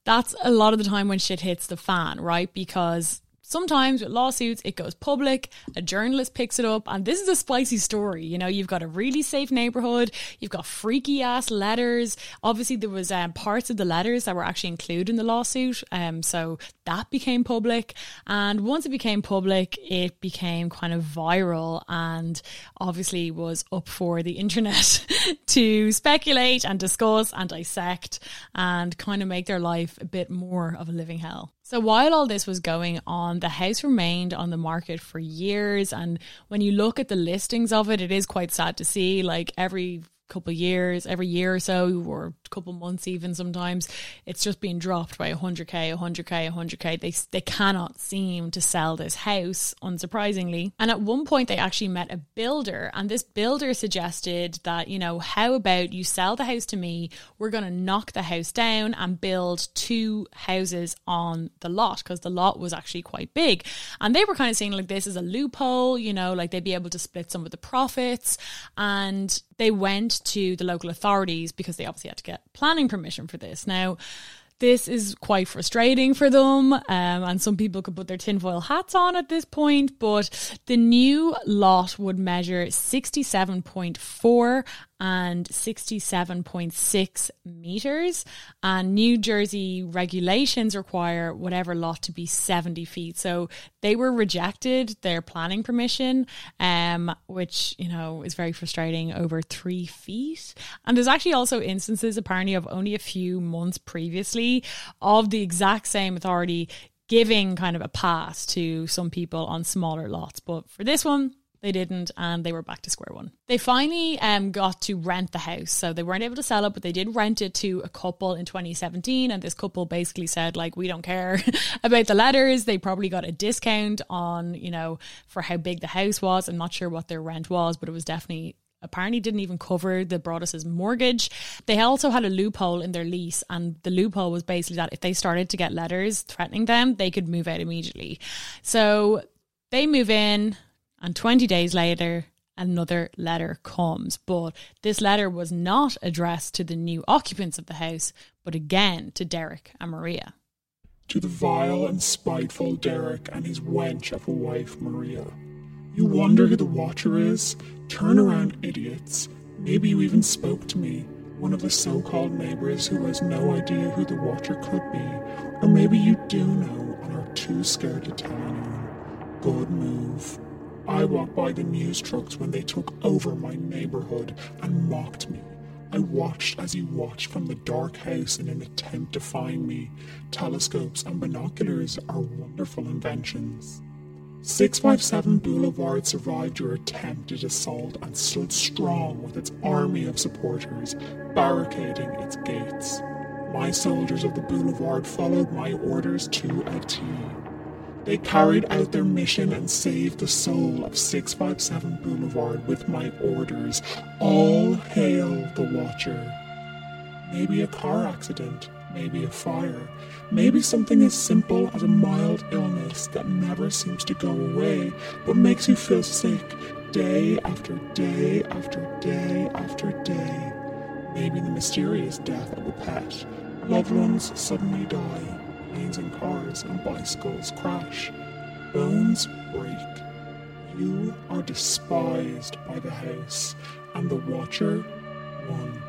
Speaker 1: that's a lot of the time when shit hits the fan, right? Because Sometimes with lawsuits, it goes public, a journalist picks it up, and this is a spicy story. You know, you've got a really safe neighborhood, you've got freaky ass letters. Obviously, there was um, parts of the letters that were actually included in the lawsuit, um, so that became public. And once it became public, it became kind of viral, and obviously was up for the internet *laughs* to speculate and discuss and dissect and kind of make their life a bit more of a living hell. So while all this was going on, the house remained on the market for years. And when you look at the listings of it, it is quite sad to see. Like every couple years, every year or so, or a couple months even sometimes, it's just being dropped by 100k, 100k, 100k. They, they cannot seem to sell this house, unsurprisingly. And at one point, they actually met a builder, and this builder suggested that, you know, how about you sell the house to me? We're going to knock the house down and build two houses on the lot because the lot was actually quite big. And they were kind of seeing like this as a loophole, you know, like they'd be able to split some of the profits. And they went to the local authorities because they obviously had to get planning permission for this. Now, this is quite frustrating for them, um, and some people could put their tinfoil hats on at this point. But the new lot would measure 67.4 and 67.6 meters. And New Jersey regulations require whatever lot to be 70 feet. So they were rejected their planning permission, um, which, you know, is very frustrating over three feet. And there's actually also instances, apparently, of only a few months previously of the exact same authority giving kind of a pass to some people on smaller lots. But for this one, they didn't, and they were back to square one. They finally um, got to rent the house. So they weren't able to sell it, but they did rent it to a couple in 2017. And this couple basically said, like, we don't care *laughs* about the letters. They probably got a discount on, you know, for how big the house was. I'm not sure what their rent was, but it was definitely apparently didn't even cover the Broaddus's mortgage. They also had a loophole in their lease, and the loophole was basically that if they started to get letters threatening them, they could move out immediately. So they move in. And 20 days later, another letter comes. But this letter was not addressed to the new occupants of the house, but again to Derek and Maria.
Speaker 2: To the vile and spiteful Derek and his wench of a wife, Maria. You wonder who the watcher is? Turn around, idiots. Maybe you even spoke to me, one of the so called neighbours who has no idea who the watcher could be. Or maybe you do know and are too scared to tell anyone. Good move. I walked by the news trucks when they took over my neighborhood and mocked me. I watched as you watched from the dark house in an attempt to find me. Telescopes and binoculars are wonderful inventions. 657 Boulevard survived your attempted assault and stood strong with its army of supporters, barricading its gates. My soldiers of the boulevard followed my orders to a T. They carried out their mission and saved the soul of 657 Boulevard with my orders. All hail the Watcher. Maybe a car accident, maybe a fire, maybe something as simple as a mild illness that never seems to go away but makes you feel sick day after day after day after day. Maybe the mysterious death of a pet. Loved ones suddenly die planes and cars and bicycles crash. Bones break. You are despised by the house, and the Watcher won.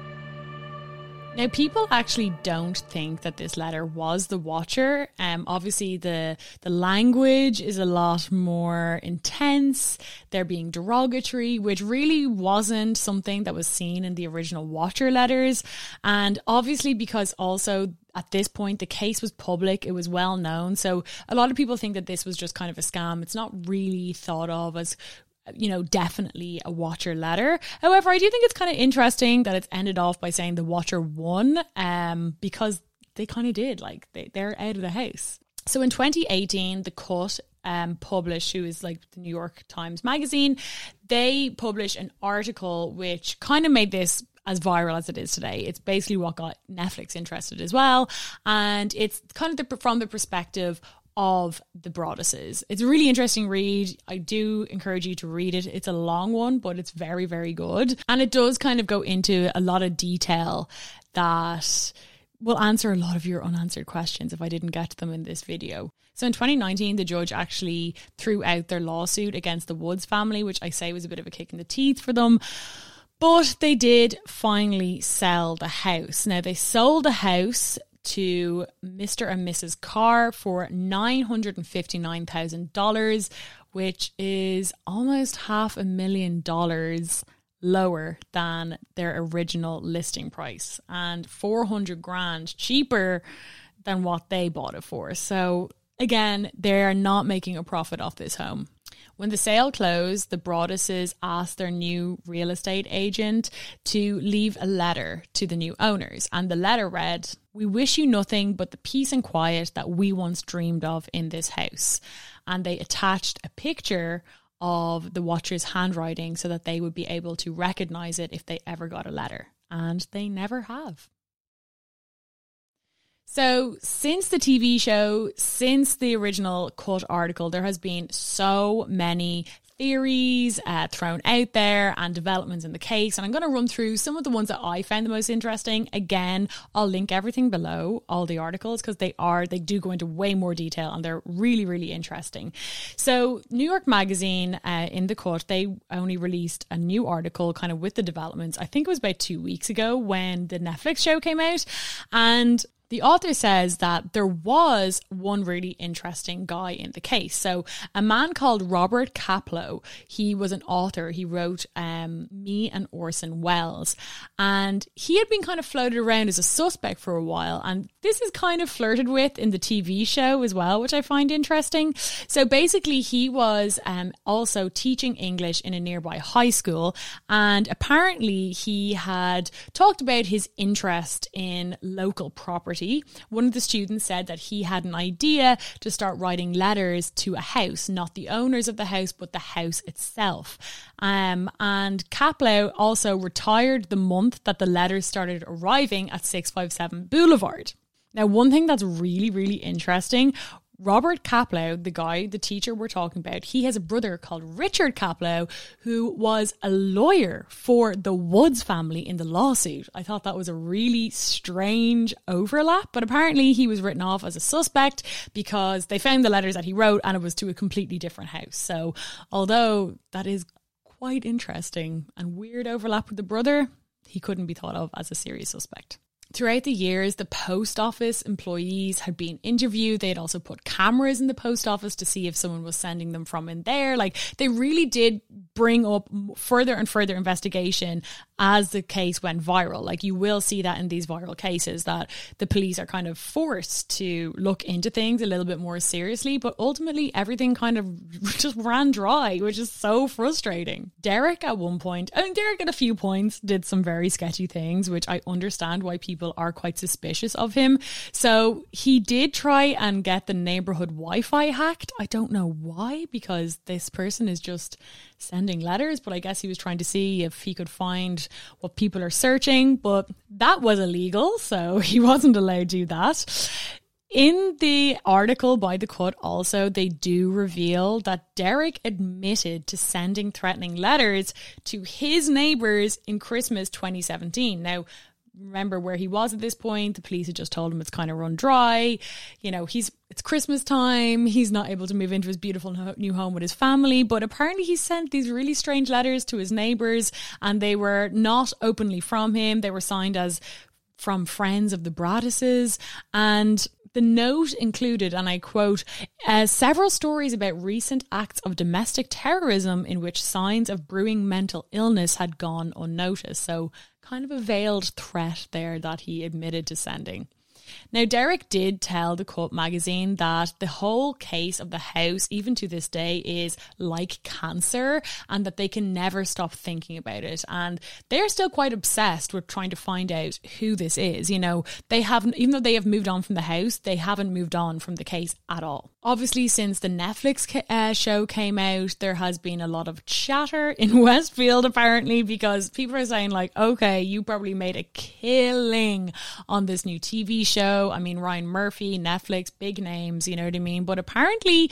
Speaker 1: Now, people actually don't think that this letter was the Watcher. Um, obviously, the the language is a lot more intense. They're being derogatory, which really wasn't something that was seen in the original Watcher letters. And obviously, because also at this point the case was public it was well known so a lot of people think that this was just kind of a scam it's not really thought of as you know, definitely a Watcher letter. However, I do think it's kind of interesting that it's ended off by saying the Watcher won, um, because they kind of did. Like they, they're out of the house. So in 2018, the Cut um, published, who is like the New York Times Magazine, they published an article which kind of made this as viral as it is today. It's basically what got Netflix interested as well. And it's kind of the, from the perspective of the Broadduses. It's a really interesting read. I do encourage you to read it. It's a long one, but it's very, very good. And it does kind of go into a lot of detail that will answer a lot of your unanswered questions if I didn't get to them in this video. So in 2019, the judge actually threw out their lawsuit against the Woods family, which I say was a bit of a kick in the teeth for them. But they did finally sell the house. Now, they sold the house to Mr. and Mrs. Carr for $959,000, which is almost half a million dollars lower than their original listing price and 400 grand cheaper than what they bought it for. So again, they're not making a profit off this home. When the sale closed, the Broadduses asked their new real estate agent to leave a letter to the new owners. And the letter read, We wish you nothing but the peace and quiet that we once dreamed of in this house. And they attached a picture of the watcher's handwriting so that they would be able to recognize it if they ever got a letter. And they never have. So, since the TV show, since the original cut article, there has been so many theories uh, thrown out there and developments in the case. And I'm going to run through some of the ones that I found the most interesting. Again, I'll link everything below, all the articles, because they are, they do go into way more detail and they're really, really interesting. So, New York Magazine uh, in the cut, they only released a new article kind of with the developments. I think it was about two weeks ago when the Netflix show came out. And the author says that there was one really interesting guy in the case. So, a man called Robert Kaplow, he was an author. He wrote um, Me and Orson Welles. And he had been kind of floated around as a suspect for a while. And this is kind of flirted with in the TV show as well, which I find interesting. So, basically, he was um, also teaching English in a nearby high school. And apparently, he had talked about his interest in local property one of the students said that he had an idea to start writing letters to a house, not the owners of the house, but the house itself. Um, and Kaplow also retired the month that the letters started arriving at 657 Boulevard. Now, one thing that's really, really interesting Robert Kaplow, the guy, the teacher we're talking about, he has a brother called Richard Kaplow who was a lawyer for the Woods family in the lawsuit. I thought that was a really strange overlap, but apparently he was written off as a suspect because they found the letters that he wrote and it was to a completely different house. So, although that is quite interesting and weird overlap with the brother, he couldn't be thought of as a serious suspect. Throughout the years, the post office employees had been interviewed. They had also put cameras in the post office to see if someone was sending them from in there. Like they really did bring up further and further investigation as the case went viral. Like you will see that in these viral cases that the police are kind of forced to look into things a little bit more seriously, but ultimately everything kind of *laughs* just ran dry, which is so frustrating. Derek at one point, I mean Derek at a few points did some very sketchy things, which I understand why people people are quite suspicious of him. So he did try and get the neighborhood Wi Fi hacked. I don't know why, because this person is just sending letters, but I guess he was trying to see if he could find what people are searching, but that was illegal, so *laughs* he wasn't allowed to do that. In the article by the cut, also, they do reveal that Derek admitted to sending threatening letters to his neighbors in Christmas 2017. Now, remember where he was at this point. The police had just told him it's kind of run dry. You know, he's it's Christmas time. He's not able to move into his beautiful new home with his family, but apparently he sent these really strange letters to his neighbors and they were not openly from him. They were signed as from friends of the Broadduses and the note included, and I quote, uh, several stories about recent acts of domestic terrorism in which signs of brewing mental illness had gone unnoticed. So, kind of a veiled threat there that he admitted to sending. Now, Derek did tell the Cut magazine that the whole case of the house, even to this day, is like cancer and that they can never stop thinking about it. And they're still quite obsessed with trying to find out who this is. You know, they haven't, even though they have moved on from the house, they haven't moved on from the case at all. Obviously, since the Netflix uh, show came out, there has been a lot of chatter *laughs* in Westfield, apparently, because people are saying, like, okay, you probably made a killing on this new TV show show. I mean, Ryan Murphy, Netflix, big names, you know what I mean? But apparently,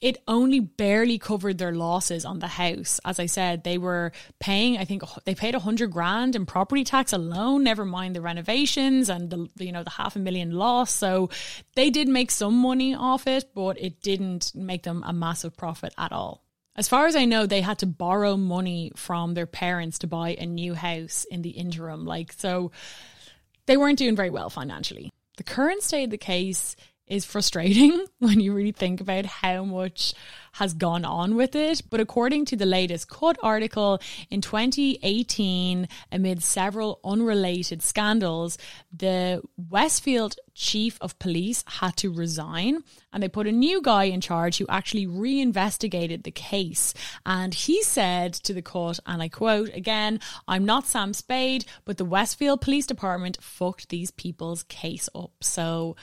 Speaker 1: it only barely covered their losses on the house. As I said, they were paying, I think they paid a hundred grand in property tax alone, never mind the renovations and the, you know, the half a million loss. So they did make some money off it, but it didn't make them a massive profit at all. As far as I know, they had to borrow money from their parents to buy a new house in the interim. Like, so they weren't doing very well financially. The current state of the case is frustrating *laughs* when you really think about how much has gone on with it. But according to the latest Cut article in 2018, amid several unrelated scandals, the Westfield chief of police had to resign and they put a new guy in charge who actually reinvestigated the case. And he said to the Cut, and I quote again, I'm not Sam Spade, but the Westfield Police Department fucked these people's case up. So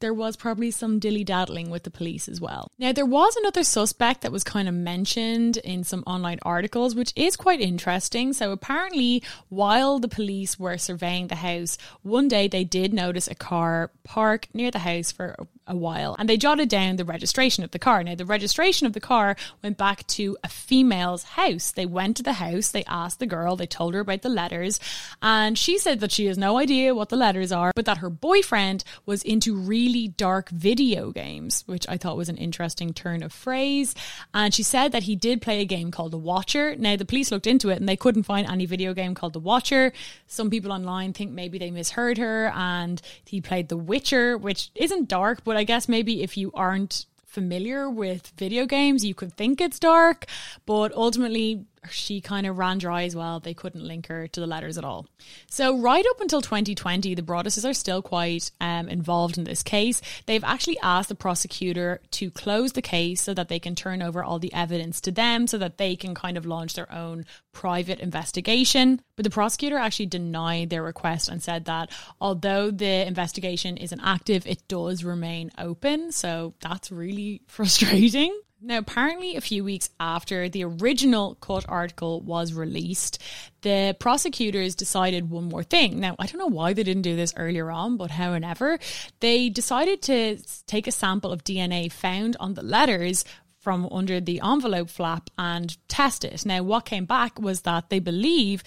Speaker 1: there was probably some dilly daddling with the police as well. Now, there was another suspect that was kind of mentioned in some online articles, which is quite interesting. So, apparently, while the police were surveying the house, one day they did notice a car park near the house for a while and they jotted down the registration of the car. Now, the registration of the car went back to a female's house. They went to the house, they asked the girl, they told her about the letters, and she said that she has no idea what the letters are, but that her boyfriend was into really dark video games, which I thought was an interesting turn of phrase. And she said that he did play a game called The Watcher. Now, the police looked into it and they couldn't find any video game called The Watcher. Some people online think maybe they misheard her and he played The Witcher, which isn't dark, but I guess maybe if you aren't familiar with video games, you could think it's dark, but ultimately she kind of ran dry as well. They couldn't link her to the letters at all. So, right up until 2020, the Broadduses are still quite um, involved in this case. They've actually asked the prosecutor to close the case so that they can turn over all the evidence to them so that they can kind of launch their own private investigation. But the prosecutor actually denied their request and said that although the investigation isn't active, it does remain open. So, that's really *laughs* frustrating. Now, apparently, a few weeks after the original Cut article was released, the prosecutors decided one more thing. Now, I don't know why they didn't do this earlier on, but however, they decided to take a sample of DNA found on the letters from under the envelope flap and test it. Now, what came back was that they believe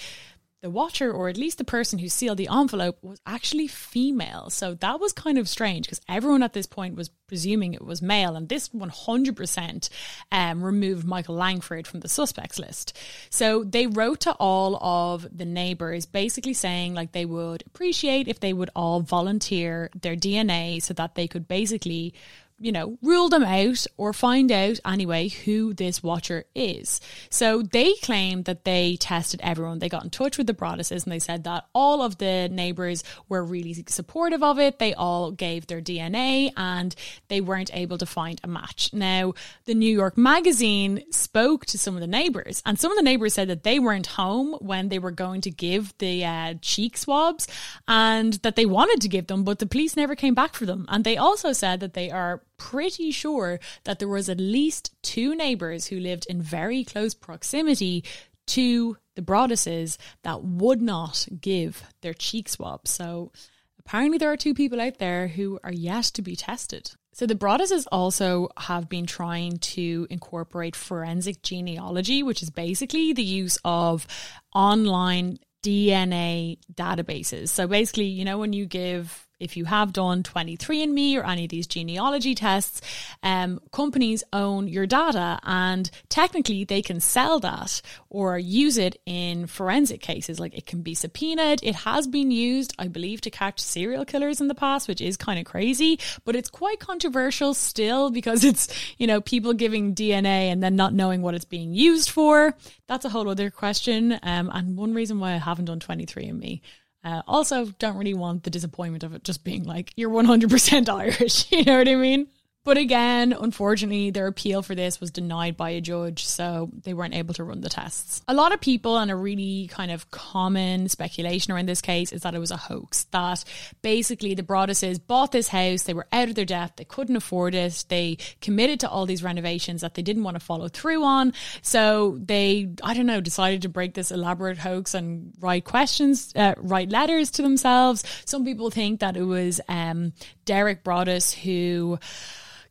Speaker 1: the watcher, or at least the person who sealed the envelope, was actually female. So that was kind of strange because everyone at this point was presuming it was male, and this 100% um, removed Michael Langford from the suspects list. So they wrote to all of the neighbors, basically saying like they would appreciate if they would all volunteer their DNA so that they could basically you know, rule them out or find out anyway who this watcher is. So they claim that they tested everyone. They got in touch with the Broadduses and they said that all of the neighbors were really supportive of it. They all gave their DNA and they weren't able to find a match. Now, the New York Magazine spoke to some of the neighbors and some of the neighbors said that they weren't home when they were going to give the uh, cheek swabs and that they wanted to give them, but the police never came back for them. And they also said that they are pretty sure that there was at least two neighbors who lived in very close proximity to the Broadduses that would not give their cheek swab. So apparently there are two people out there who are yet to be tested. So the Broadduses also have been trying to incorporate forensic genealogy, which is basically the use of online DNA databases. So basically, you know, when you give if you have done 23andMe or any of these genealogy tests, um, companies own your data and technically they can sell that or use it in forensic cases. Like it can be subpoenaed. It has been used, I believe, to catch serial killers in the past, which is kind of crazy, but it's quite controversial still because *laughs* it's, you know, people giving DNA and then not knowing what it's being used for. That's a whole other question. Um, and one reason why I haven't done 23andMe. Uh, also, don't really want the disappointment of it just being like, you're 100% Irish. *laughs* You know what I mean? But again, unfortunately, their appeal for this was denied by a judge, so they weren't able to run the tests. A lot of people, and a really kind of common speculation around this case, is that it was a hoax. That basically the Broadduses bought this house, they were out of their debt, they couldn't afford it, they committed to all these renovations that they didn't want to follow through on. So they, I don't know, decided to break this elaborate hoax and write questions, uh, write letters to themselves. Some people think that it was um, Derek Broaddus who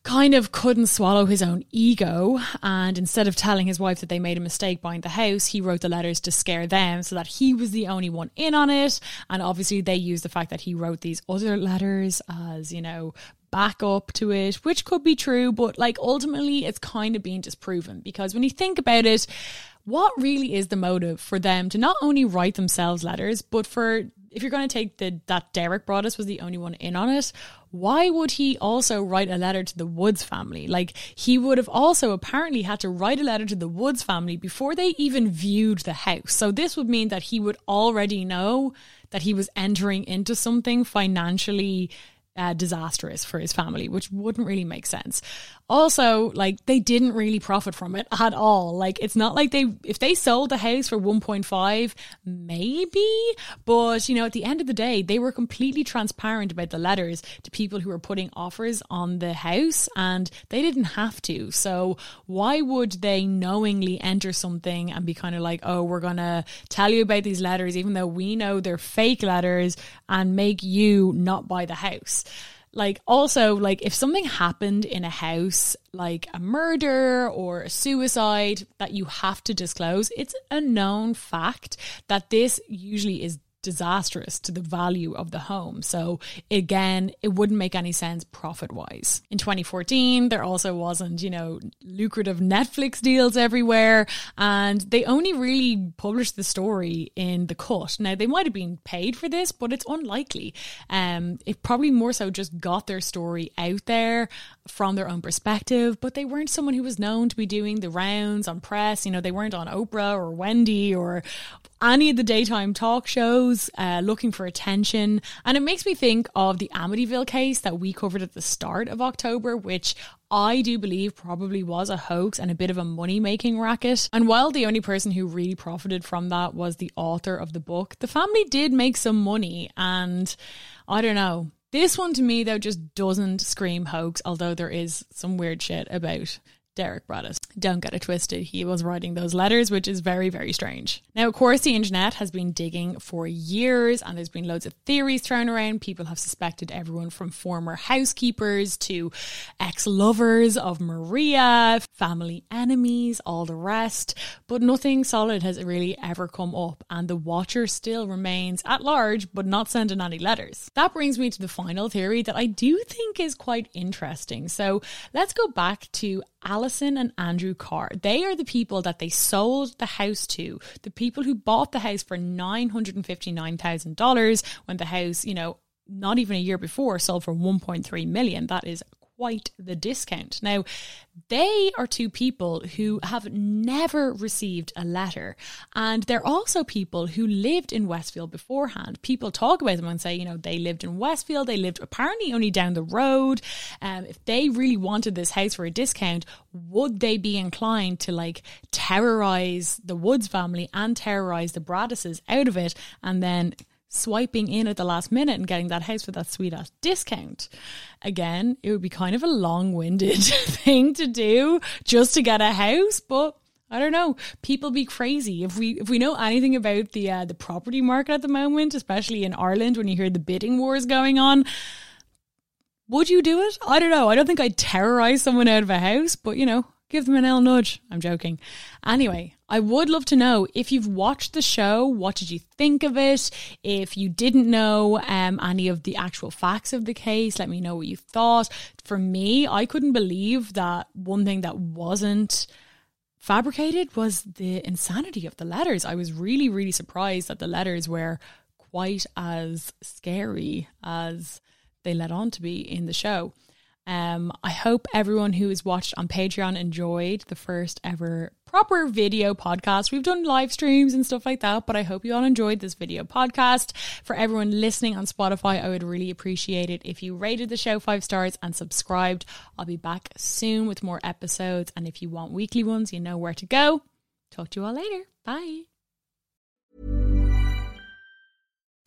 Speaker 1: kind of couldn't swallow his own ego. And instead of telling his wife that they made a mistake buying the house, he wrote the letters to scare them so that he was the only one in on it. And obviously, they used the fact that he wrote these other letters as, you know, back up to it, which could be true, but like ultimately, it's kind of being disproven because when you think about it, what really is the motive for them to not only write themselves letters, but for if you're going to take the that Derek Broaddus was the only one in on it, why would he also write a letter to the Woods family? Like he would have also apparently had to write a letter to the Woods family before they even viewed the house. So this would mean that he would already know that he was entering into something financially uh, disastrous for his family, which wouldn't really make sense. Also, like they didn't really profit from it at all. Like it's not like they if they sold the house for 1.5 maybe, but you know at the end of the day they were completely transparent about the letters to people who were putting offers on the house and they didn't have to. So why would they knowingly enter something and be kind of like, "Oh, we're going to tell you about these letters even though we know they're fake letters and make you not buy the house?" Like also like if something happened in a house like a murder or a suicide that you have to disclose it's a known fact that this usually is disastrous to the value of the home. So again, it wouldn't make any sense profit wise. In 2014, there also wasn't, you know, lucrative Netflix deals everywhere. And they only really published the story in the cut. Now they might have been paid for this, but it's unlikely. Um, it probably more so just got their story out there from their own perspective, but they weren't someone who was known to be doing the rounds on press. You know, they weren't on Oprah or Wendy or any of the daytime talk shows uh, looking for attention. And it makes me think of the Amityville case that we covered at the start of October, which I do believe probably was a hoax and a bit of a money making racket. And while the only person who really profited from that was the author of the book, the family did make some money. And I don't know. This one to me, though, just doesn't scream hoax, although there is some weird shit about Derek Broaddus. Don't get it twisted. He was writing those letters, which is very, very strange. Now, of course, the internet has been digging for years and there's been loads of theories thrown around. People have suspected everyone from former housekeepers to ex lovers of Maria, family enemies, all the rest. But nothing solid has really ever come up. And the watcher still remains at large, but not sending any letters. That brings me to the final theory that I do think is quite interesting. So let's go back to Alison and Andrew Carr. They are the people that they sold the house to, the people who bought the house for $959,000 when the house, you know, not even a year before sold for 1.3 million. That is quite the discount. Now, they are two people who have never received a letter. And they're also people who lived in Westfield beforehand. People talk about them and say, you know, they lived in Westfield, they lived apparently only down the road. Um, if they really wanted this house for a discount, would they be inclined to like terrorize the Woods family and terrorize the Broadduses out of it and then swiping in at the last minute and getting that house for that sweet ass discount. Again, it would be kind of a long winded *laughs* thing to do just to get a house, but I don't know. People be crazy. If we if we know anything about the uh, the property market at the moment, especially in Ireland, when you hear the bidding wars going on, would you do it? I don't know. I don't think I'd terrorize someone out of a house, but you know, give them an L nudge. I'm joking. Anyway, I would love to know if you've watched the show, what did you think of it? If you didn't know um, any of the actual facts of the case, let me know what you thought. For me, I couldn't believe that one thing that wasn't fabricated was the insanity of the letters. I was really, really surprised that the letters were quite as scary as they led on to be in the show. Um, I hope everyone who has watched on Patreon enjoyed the first ever proper video podcast. We've done live streams and stuff like that, but I hope you all enjoyed this video podcast. For everyone listening on Spotify, I would really appreciate it if you rated the show five stars and subscribed. I'll be back soon with more episodes. And if you want weekly ones, you know where to go. Talk to you all later. Bye.